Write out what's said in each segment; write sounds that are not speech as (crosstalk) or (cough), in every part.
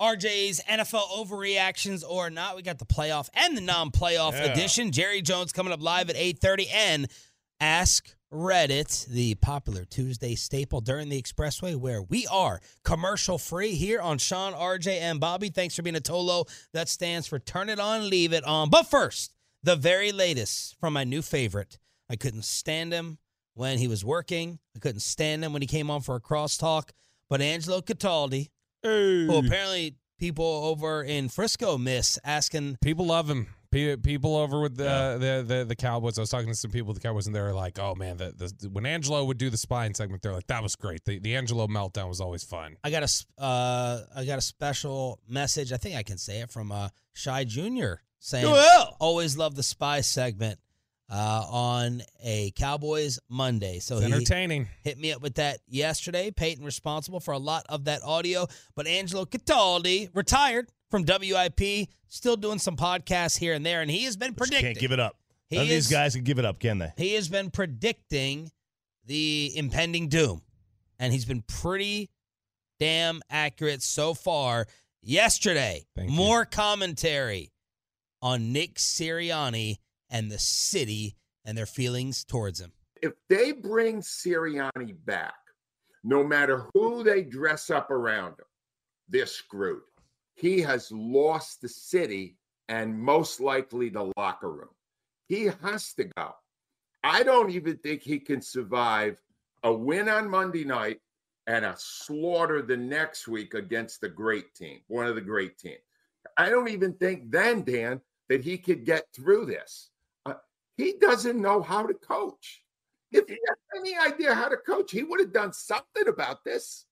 RJ's NFL overreactions or not. We got the playoff and the non-playoff Yeah. edition. Jerry Jones coming up live at 8:30 and Ask Reddit, the popular Tuesday staple during the expressway where we are commercial free here on Sean, RJ, and Bobby. Thanks for being a Tolo. That stands for turn it on, leave it on. But first, the very latest from my new favorite. I couldn't stand him when he was working. I couldn't stand him when he came on for a crosstalk. But Angelo Cataldi, who apparently people over in Frisco miss asking. People love him. Pe- People over with the, the the the Cowboys. I was talking to some people with the Cowboys, and they were like, "Oh man, the, the when Angelo would do the spine segment, they're like, that was great. The the Angelo meltdown was always fun." I got a uh, I got a special message. I think I can say it from uh, Shy Junior saying, Well. "Always love the spy segment uh, on a Cowboys Monday." So It's he entertaining. hit me up with that yesterday. Peyton responsible for a lot of that audio, but Angelo Cataldi retired from WIP, still doing some podcasts here and there, and he has been But predicting. can't give it up. He None of these guys can give it up, can they? he has been predicting the impending doom, and he's been pretty damn accurate so far. Yesterday, Thank you. more commentary on Nick Sirianni and the city and their feelings towards him. if they bring Sirianni back, no matter who they dress up around him, they're screwed. He has lost the city and most likely the locker room. He has to go. I don't even think he can survive a win on Monday night and a slaughter the next week against the great team, one of the great teams. I don't even think then, Dan, that he could get through this. He doesn't know how to coach. If he had any idea how to coach, he would have done something about this.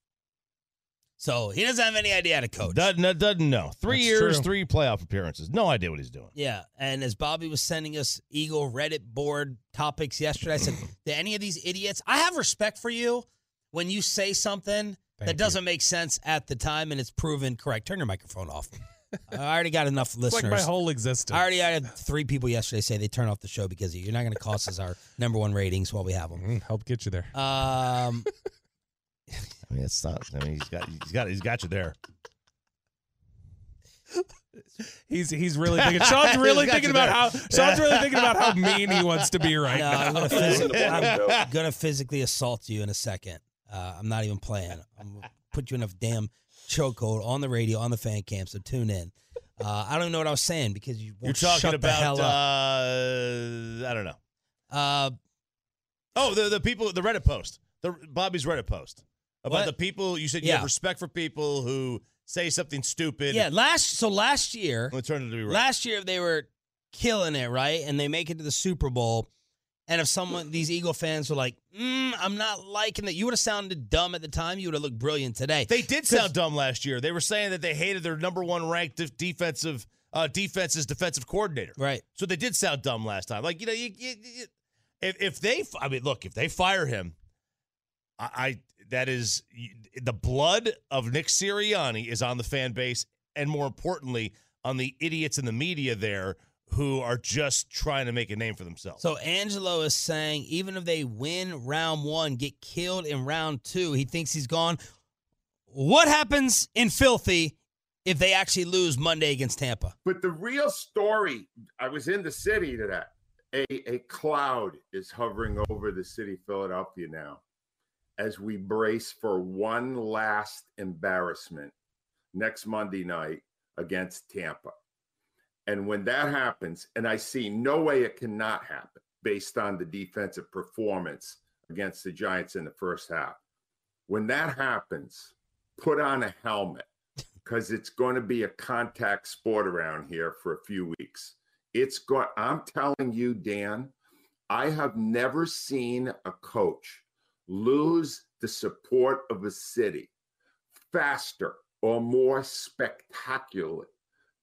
So he doesn't have any idea how to coach. Doesn't, doesn't know. Three That's years, true. three playoff appearances. No idea what he's doing. Yeah, and as Bobby was sending us Eagle Reddit board topics yesterday, I said, (clears throat) "Do any of these idiots?" I have respect for you when you say something that doesn't make sense at the time and it's proven correct. Turn your microphone off. (laughs) I already got enough It's listeners. like my whole existence. I already had three people yesterday say they turn off the show because of you. You're not going to cost us our number one ratings while we have them. Mm, help get you there. Um, (laughs) I mean, it's not. I mean, he's got, he's got, he's got you there. He's he's really thinking. Sean's (laughs) really thinking about there. how Sean's really thinking about how mean he wants to be right no, now. I'm going to physically, I'm gonna physically assault you in a second. Uh, I'm not even playing. I'm gonna put you in a damn chokehold on the radio on the fan cam. So tune in. Uh, I don't even know what I was saying because you You're won't talking the hell about. Uh, I don't know. Uh, Oh, the the people, the Reddit post, the Bobby's Reddit post about What? the people. You said you Yeah. have respect for people who say something stupid. yeah, last so last year, and turn it to be right. last year they were killing it, right? And they make it to the Super Bowl. And if someone, these Eagle fans were like, mm, "I'm not liking that," you would have sounded dumb at the time. You would have looked brilliant today. They did sound dumb last year. They were saying that they hated their number one ranked def- defensive uh, defense's defensive coordinator. right. So they did sound dumb last time. Like you know, you, you, you, if if they, I mean, look, if they fire him, I, I that is the blood of Nick Sirianni is on the fan base, and more importantly, on the idiots in the media there who are just trying to make a name for themselves. So Angelo is saying even if they win round one, get killed in round two, he thinks he's gone. What happens in filthy if they actually lose Monday against Tampa? But the real story, I was in the city today. A, a cloud is hovering over the city of Philadelphia now as we brace for one last embarrassment next Monday night against Tampa. And when that happens, and I see no way it cannot happen based on the defensive performance against the Giants in the first half. When that happens, put on a helmet because it's going to be a contact sport around here for a few weeks. It's going, I'm telling you, Dan, I have never seen a coach lose the support of a city faster or more spectacularly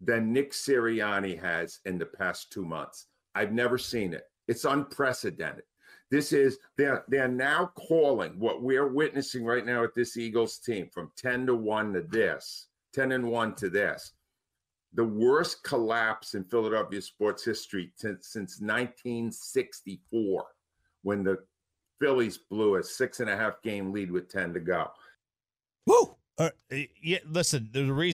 than Nick Sirianni has in the past two months. I've never seen it. It's unprecedented. This is they're they're now calling what we're witnessing right now with this Eagles team from 10 to 1 to this, 10 and 1 to this. The worst collapse in Philadelphia sports history t- since 1964, when the Phillies blew a six and a half game lead with 10 to go. Woo! Uh, yeah, listen, there's a reason.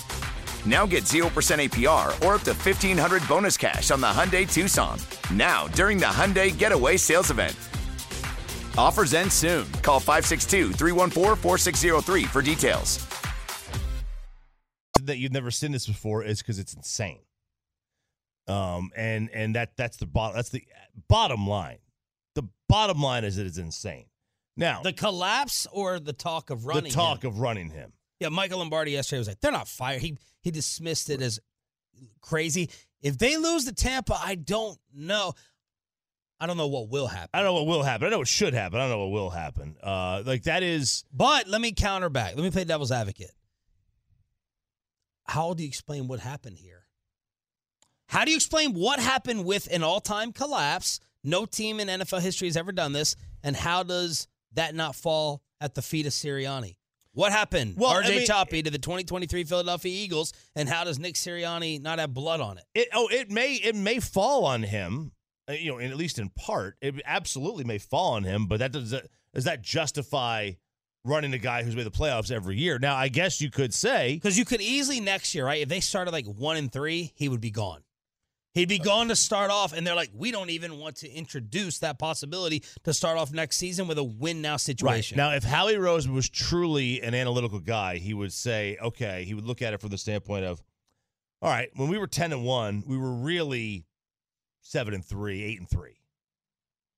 Now get 0% APR or up to 1500 bonus cash on the Hyundai Tucson. Now, during the Hyundai Getaway Sales Event. Offers end soon. Call 562 314 4603 for details. That you've never seen this before is because it's insane. Um, and and that that's the bottom. That's the bottom line. The bottom line is that it's insane. Now The collapse or the talk of running the talk him? of running him. Yeah, Michael Lombardi yesterday was like, they're not fired. He he dismissed it as crazy. If they lose to Tampa, I don't know. I don't know what will happen. I don't know what will happen. I know what should happen. I don't know what will happen. Uh, like that is But let me counter back. Let me play devil's advocate. How do you explain what happened here? How do you explain what happened with an all-time collapse? No team in NFL history has ever done this, and how does that not fall at the feet of Sirianni? What happened, Well, I RJ mean- Choppy, to the 2023 Philadelphia Eagles, and how does Nick Sirianni not have blood on it? it. Oh, it may it may fall on him. uh, You know, at least in part, it absolutely may fall on him. But that does does that justify running a guy who's made the playoffs every year? Now, I guess you could say Because you could easily next year, right? If they started like one and three, he would be gone. He'd be gone to start off, and they're like, we don't even want to introduce that possibility to start off next season with a win now situation. Right. Now, if Howie Roseman was truly an analytical guy, he would say, okay, he would look at it from the standpoint of, all right, when we were 10 and 1, we were really 7 and 3, 8 and 3.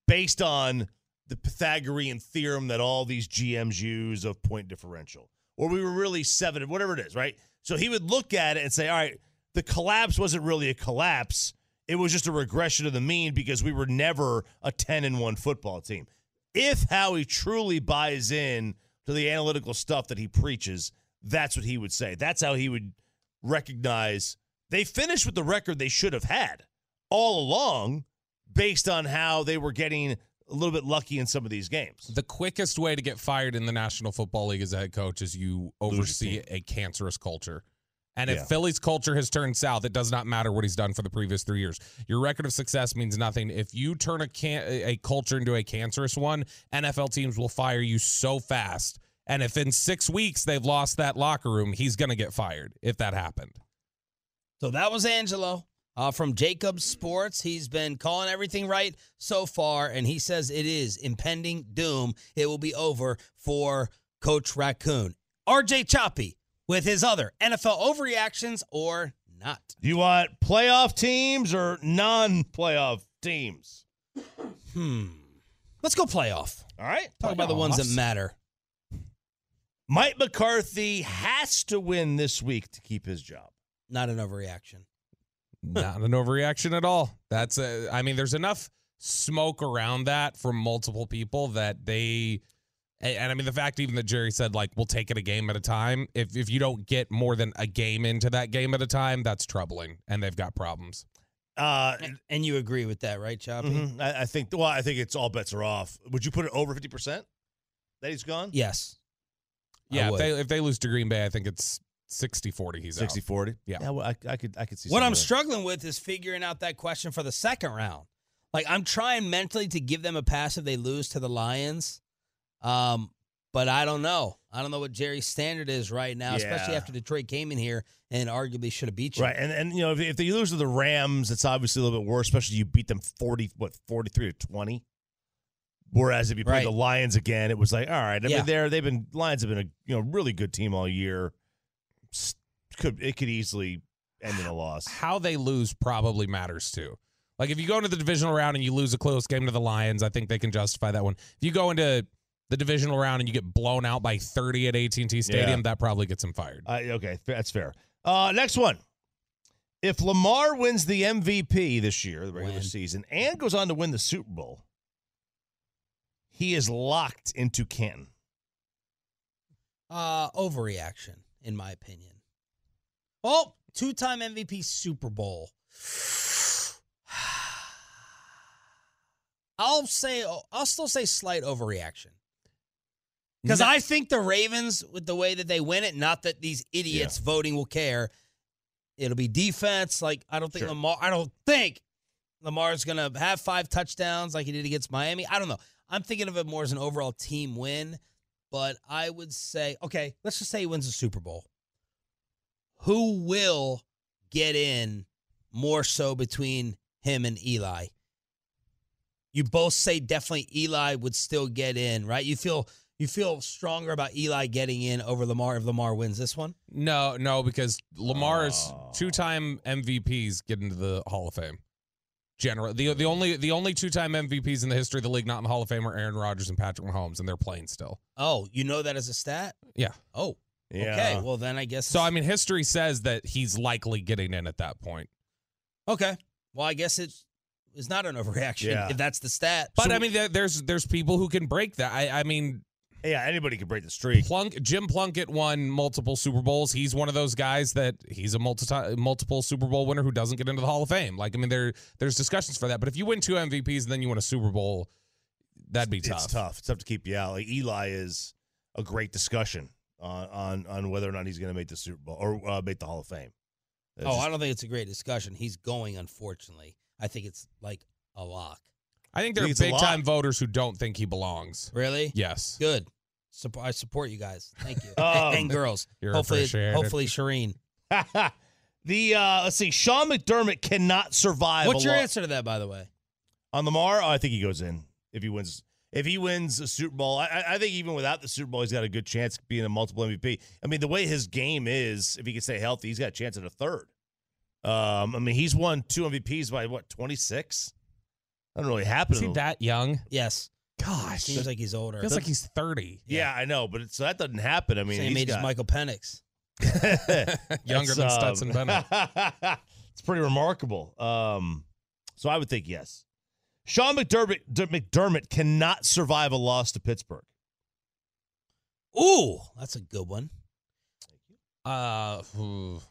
Based on the Pythagorean theorem that all these GMs use of point differential. Or we were really 7 whatever it is, right? So he would look at it and say, all right, the collapse wasn't really a collapse. It was just a regression of the mean because we were never a 10 and 1 football team if Howie truly buys in to the analytical stuff that he preaches, that's what he would say. That's how he would recognize they finished with the record they should have had all along based on how they were getting a little bit lucky in some of these games. The quickest way to get fired in the National Football League as a head coach is you oversee a cancerous culture. And if Yeah. Philly's culture has turned south, it does not matter what he's done for the previous three years. Your record of success means nothing. If you turn a can- a culture into a cancerous one, NFL teams will fire you so fast. And if in six weeks they've lost that locker room, he's going to get fired if that happened. So that was Angelo uh, from Jakib Sports. He's been calling everything right so far, and he says it is impending doom. It will be over for Coach Raccoon. RJ Choppy with his other NFL overreactions or not. Do you want playoff teams or non-playoff teams? Hmm. Let's go playoff. All right. Talk about the ones that matter. Mike McCarthy has to win this week to keep his job. Not an overreaction. (laughs) Not an overreaction at all. That's a, I mean, there's enough smoke around that from multiple people that they, and, and I mean, the fact even that Jerry said, like, we'll take it a game at a time. If, if you don't get more than a game into that game at a time, that's troubling. And they've got problems. Uh, And you agree with that, right, Choppy? mhm. I, I think. Well, I think it's all bets are off. Would you put it over fifty percent that he's gone? Yes. Yeah. If they, if they lose to Green Bay, I think it's 60 40. He's 60 out. 40 Yeah. yeah well, I, I could i could see What I'm of struggling with is figuring out that question for the second round. Like I'm trying mentally to give them a pass if they lose to the Lions. Um, but I don't know. I don't know what Jerry's standard is right now, especially after Detroit came in here and arguably should have beat you. right and and you know if, if they lose to the rams it's obviously a little bit worse especially you beat them 40 what 43 to 20 whereas if you play Right. the lions again it was like all right i Yeah. mean they're they've been lions have been a you know really good team all year could it could easily end in a loss How they lose probably matters too. Like if you go into the divisional round and you lose a close game to the Lions, I think they can justify that one. If you go into the divisional round and you get blown out by 30 at AT&T Stadium, Yeah. that probably gets him fired. Uh, okay, that's fair. Uh, next one. If Lamar wins the MVP this year, the regular Win. season, and goes on to win the Super Bowl, he is locked into Canton. Uh, overreaction, in my opinion. Well, two-time MVP Super Bowl. (sighs) I'll say I'll still say slight overreaction. Because No- I think the Ravens, with the way that they win it, not that these idiots voting will care. It'll be defense. Like I don't think Sure. Lamar. I don't think Lamar's gonna have five touchdowns like he did against Miami. I don't know. I'm thinking of it more as an overall team win. But I would say, okay, let's just say he wins the Super Bowl. Who will get in more so between him and Eli? You both say definitely Eli would still get in, right? You feel you feel stronger about Eli getting in over Lamar if Lamar wins this one? No, no, because Lamar's Oh. two-time MVPs get into the Hall of Fame. General, the the only the only two-time MVPs in the history of the league not in the Hall of Fame are Aaron Rodgers and Patrick Mahomes, and they're playing still. Oh, you know that as a stat? Yeah. Oh, Yeah. okay. Well, then I guess. So I mean, history says that he's likely getting in at that point. okay. Well, I guess it is not an overreaction Yeah. if that's the stat. But So- I mean, there, there's there's people who can break that. I I mean, Yeah, anybody can break the streak. Plunk Jim Plunkett won multiple Super Bowls. He's one of those guys that he's a multi multiple Super Bowl winner who doesn't get into the Hall of Fame. Like I mean, there there's discussions for that. But if you win two MVPs and then you win a Super Bowl, that'd be tough. It's tough. It's tough to keep you out. Like Eli is a great discussion on on, on whether or not he's going to make the Super Bowl or uh, make the Hall of Fame. It's Oh, just- I don't think it's a great discussion. He's going, unfortunately. I think it's like a lock. I think there are it's a big lot. time voters who don't think he belongs. Really? Yes. Good. Supp- I support you guys. Thank you. Um, (laughs) and girls. You're hopefully, appreciated. hopefully, Shireen. (laughs) the uh, let's see, Sean McDermott cannot survive. What's a your lo- answer to that, by the way? on Lamar? Oh, I think he goes in if he wins. If he wins a Super Bowl, I- I, I think even without the Super Bowl, he's got a good chance of being a multiple MVP. I mean, the way his game is, if he can stay healthy, he's got a chance at a third. Um, I mean, he's won two MVPs by what twenty six. That doesn't really happen. To. Is he in- that young? Yes. Gosh. Seems like he's older. Feels like he's 30. yeah, I know, but it, so that doesn't happen. I mean, Same he's age as got- Michael Penix. (laughs) Younger That's, than um, Stetson Bennett. (laughs) it's pretty remarkable. Um, so I would think yes. Sean McDermott, D- McDermott cannot survive a loss to Pittsburgh. Ooh, that's a good one. Uh, ooh.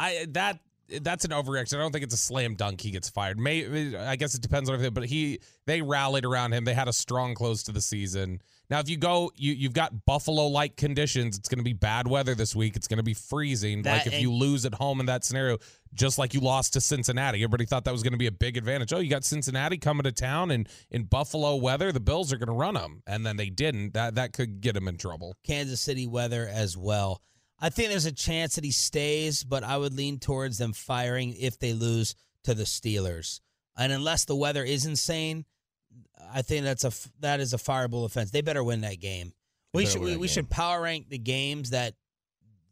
I that that's an overreaction. I don't think it's a slam dunk. He gets fired. May I guess it depends on everything, but he they rallied around him. They had a strong close to the season. Now, if you go, you you've got Buffalo like conditions. It's going to be bad weather this week. It's going to be freezing. That like if you lose at home in that scenario, just like you lost to Cincinnati, everybody thought that was going to be a big advantage. Oh, you got Cincinnati coming to town, and in Buffalo weather, the Bills are going to run them, and then they didn't. That that could get him in trouble. Kansas City weather as well. I think there's a chance that he stays, but I would lean towards them firing if they lose to the Steelers. And unless the weather is insane, I think that's a that is a fireable offense. They better win that game. They We should we, we should power rank the games that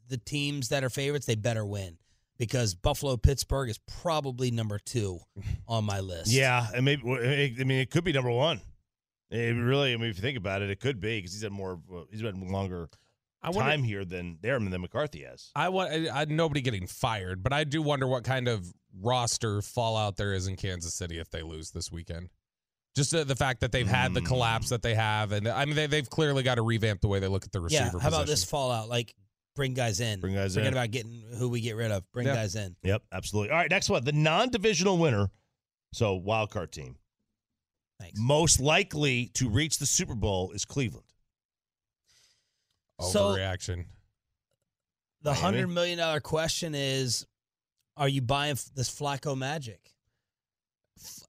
the teams that are favorites they better win because Buffalo Pittsburgh is probably number two (laughs) on my list. Yeah, and maybe I mean it could be number one. It really, I mean, if you think about it, it could be because he's had more. He's had longer I wonder- time here than there than McCarthy has. I want I, I, nobody getting fired, but I do wonder what kind of roster fallout there is in Kansas City if they lose this weekend. Just the, the fact that they've had the Hmm. collapse that they have, and I mean they, they've clearly got to revamp the way they look at the receiver. Yeah. How about this fallout? Like bring guys in. Bring guys Forget in. about getting who we get rid of. Bring Yeah. guys in. Yep, absolutely. All right, next one, the non-divisional winner, so wild card team, Thanks. most likely to reach the Super Bowl is Cleveland. So- Overreaction. The hundred million dollar question is: Are you buying this Flacco magic?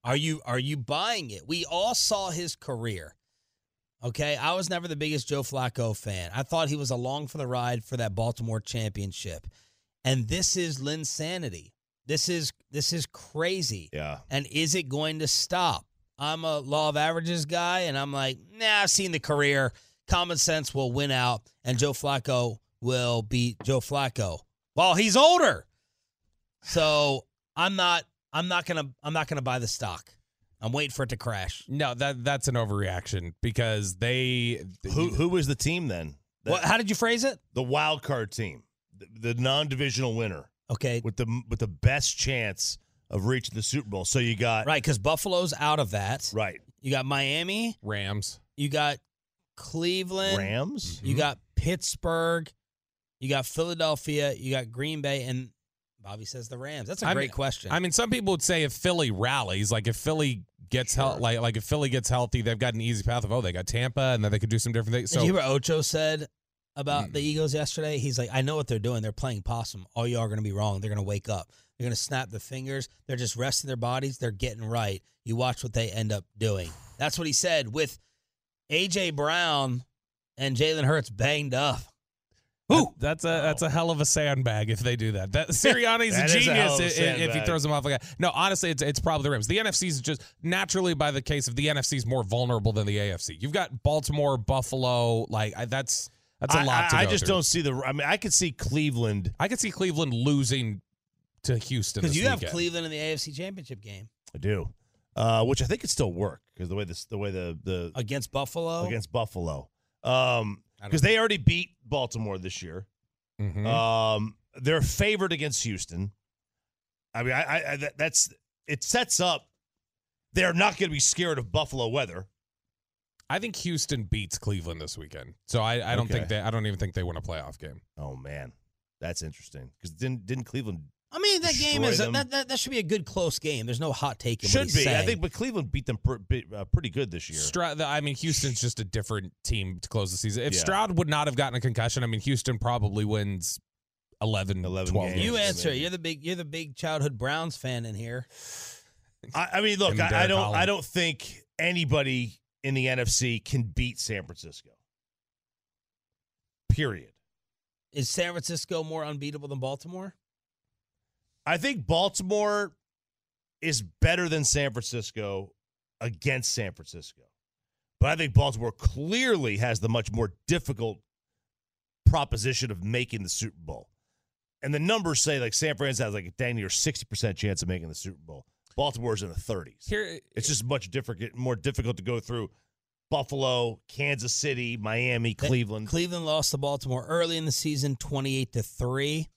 Are you are you buying it? We all saw his career. Okay, I was never the biggest Joe Flacco fan. I thought he was along for the ride for that Baltimore championship, and this is Linsanity. This is this is crazy. Yeah, And is it going to stop? I'm a law of averages guy, and I'm like, nah, I've seen the career. Common sense will win out, and Joe Flacco will beat Joe Flacco. Well, he's older. So I'm not I'm not gonna I'm not gonna buy the stock. I'm waiting for it to crash. No, that that's an overreaction because they who who was the team then? That- What, how did you phrase it? the wild card team, the, the non-divisional winner Okay. with the with the best chance of reaching the Super Bowl. So you got Right, because Buffalo's out of that. right You got Miami, Rams. you got Cleveland, Rams. You mm-hmm. got Pittsburgh, you got Philadelphia, you got Green Bay, and Bobby says the Rams. That's a I great mean- question. I mean, some people would say if Philly rallies, like if Philly gets hel- like like if Philly gets healthy, they've got an easy path of oh they got Tampa and then they could do some different things. Did So you hear what Ocho said about the mm. Eagles yesterday? He's like, I know what they're doing. They're playing possum. All y'all are going to be wrong. They're going to wake up. They're going to snap the fingers. They're just resting their bodies. They're getting right. You watch what they end up doing. That's what he said with AJ Brown and Jalen Hurts banged up. That- that's a that's a hell of a sandbag if they do that. That (laughs) Sirianni's a a genius of a i- i- if he throws them off like that. No, honestly, it's it's probably the Rams. The NFC is just naturally by the case of the NFC is more vulnerable than the AFC. You've got Baltimore, Buffalo, like I, that's that's a I- lot to I, I go just through. don't see the. I mean, I could see Cleveland. I could see Cleveland losing to Houston Because this you have. Cleveland in the AFC Championship game I do, uh, which I think could still work because the way this, the way the the against Buffalo. against Buffalo, um, because they already beat Baltimore this year. Mhm. Um, they're favored against Houston. I mean, I, I, I that, that's it sets up. They're not going to be scared of Buffalo weather. I think Houston beats Cleveland this weekend. So I, I don't Okay. think they I don't even think they win a playoff game. Oh man, that's interesting because didn't didn't Cleveland I mean, that game is them. that, that that should be a good close game. There's no hot take in what should he's be? I think, but Cleveland beat them pr- bi- uh, pretty good this year. Stroud, I mean, Houston's just a different team to close the season. If Yeah. Stroud would not have gotten a concussion, I mean, Houston probably wins 11, 11 12 games. games. you answer. maybe. You're the big you're the big childhood Browns fan in here. I, I mean, look, I, I don't, Holland. I don't think anybody in the NFC can beat San Francisco. Period. Is San Francisco more unbeatable than Baltimore? I think Baltimore is better than San Francisco against San Francisco. But I think Baltimore clearly has the much more difficult proposition of making the Super Bowl. And the numbers say like San Francisco has like a dang near 60% chance of making the Super Bowl. Baltimore's in the 30s. Here, It's just much different, more difficult to go through Buffalo, Kansas City, Miami, Cleveland. Cleveland lost to Baltimore early in the season 28 to 3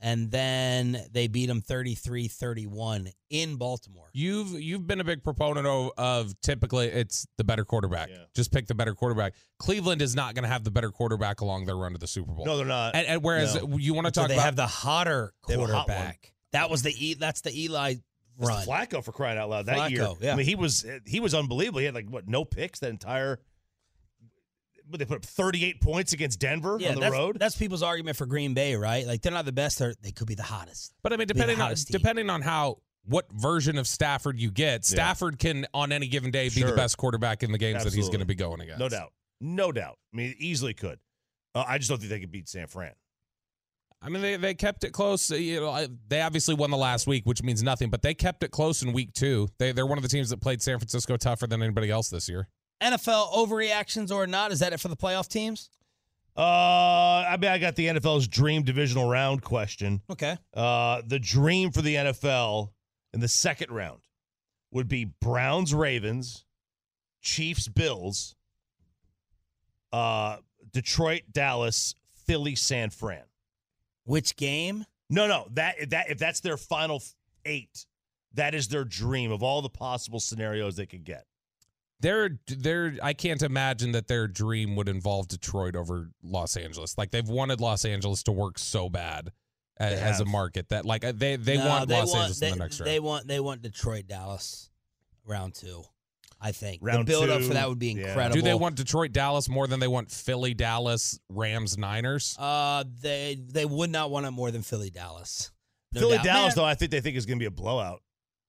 and then they beat them 33-31 in Baltimore. you've you've been a big proponent of, of typically it's the better quarterback. Yeah. Just pick the better quarterback. Cleveland is not going to have the better quarterback along their run to the Super Bowl. No, they're not. and, and whereas No. you want to So talk they about have the hotter They have a hot quarterback. That was the e. That's the Eli That's run. Flacco for crying out loud that year. Yeah. I mean, he was he was unbelievable. He had like what no picks that entire. But they put up 38 points against Denver Yeah, on the that's, road. that's people's argument for Green Bay, right? Like they're not the best; they're, they could be the hottest. But I mean, depending on team. depending on how what version of Stafford you get, Stafford can on any given day be Sure. the best quarterback in the games that he's going to be going against. No doubt, no doubt. I mean, easily could. Uh, I just don't think they could beat San Fran. I mean, they, they kept it close. Uh, You know, they obviously won the last week, which means nothing. But they kept it close in week two. They they're one of the teams that played San Francisco tougher than anybody else this year. NFL overreactions or not? Is that it for the playoff teams? Uh, I mean, I got the NFL's dream divisional round question. Okay. Uh, the dream for the NFL in the second round would be Browns, Ravens, Chiefs, Bills, uh, Detroit, Dallas, Philly, San Fran. Which game? No, no, that that if that's their final eight, that is their dream of all the possible scenarios they could get. Their their I can't imagine that their dream would involve Detroit over Los Angeles. Like they've wanted Los Angeles to work so bad as, as a market that like uh, they they No, want they Los Angeles they, in the next round. They want they want Detroit, Dallas, round two. I think Round the build up for that would be yeah. incredible. Do they want Detroit, Dallas more than they want Philly, Dallas, Rams, Niners? Uh, they they would not want it more than Philly, Dallas. No Philly, doubt. Dallas, Man, though, I think they think is going to be a blowout.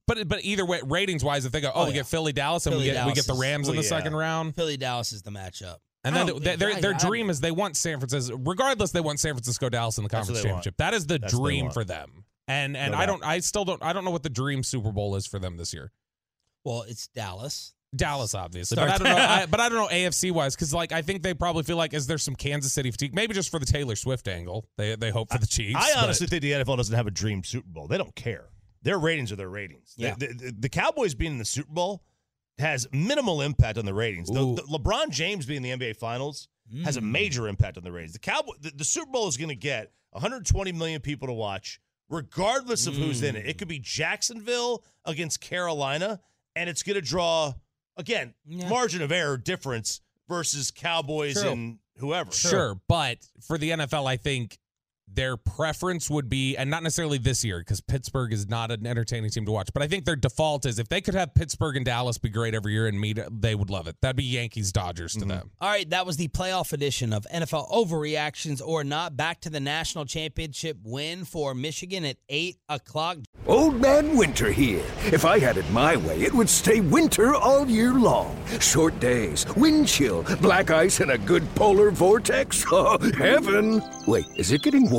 But but either way, ratings wise, if they go, oh, Oh, we yeah. get Philly, Dallas, and Philly, we get we get the is- Rams in well, the yeah. second round, Philly, Dallas is the matchup. and then don't- their their, I- their I- dream is they want San Francisco. Regardless, they want San Francisco, Dallas in the conference they want. championship. That is the That's dream for them. And and No I don't, I still don't, I don't know what the dream Super Bowl is for them this year. Well, it's Dallas. Dallas, obviously, Start- but I don't know. (laughs) I, but I don't know AFC wise because like I think they probably feel like is there some Kansas City fatigue? Maybe just for the Taylor Swift angle. They they hope for the Chiefs. I but- honestly think the NFL doesn't have a dream Super Bowl. They don't care. Their ratings are their ratings. The- Yeah. The, the, the Cowboys being in the Super Bowl has minimal impact on the ratings. The, the LeBron James being in the NBA Finals has a mm. major impact on the ratings. The Cowboy, the, the Super Bowl is going to get 120 million people to watch, regardless of who's in it. It mm. could be Jacksonville against Carolina, and it's going to draw again Yeah. margin of error difference versus Cowboys True. and whoever. Sure. but for the NFL, I think their preference would be, and not necessarily this year, because Pittsburgh is not an entertaining team to watch. But I think their default is if they could have Pittsburgh and Dallas be great every year and meet, they would love it. That'd be Yankees Dodgers to mm-hmm. them. All right, that was the playoff edition of NFL overreactions or not. Back to the national championship win for Michigan at eight o'clock. Old Man Winter here. If I had it my way, it would stay winter all year long. Short days, wind chill, black ice, and a good polar vortex. Oh, (laughs) heaven! Wait, is it getting warm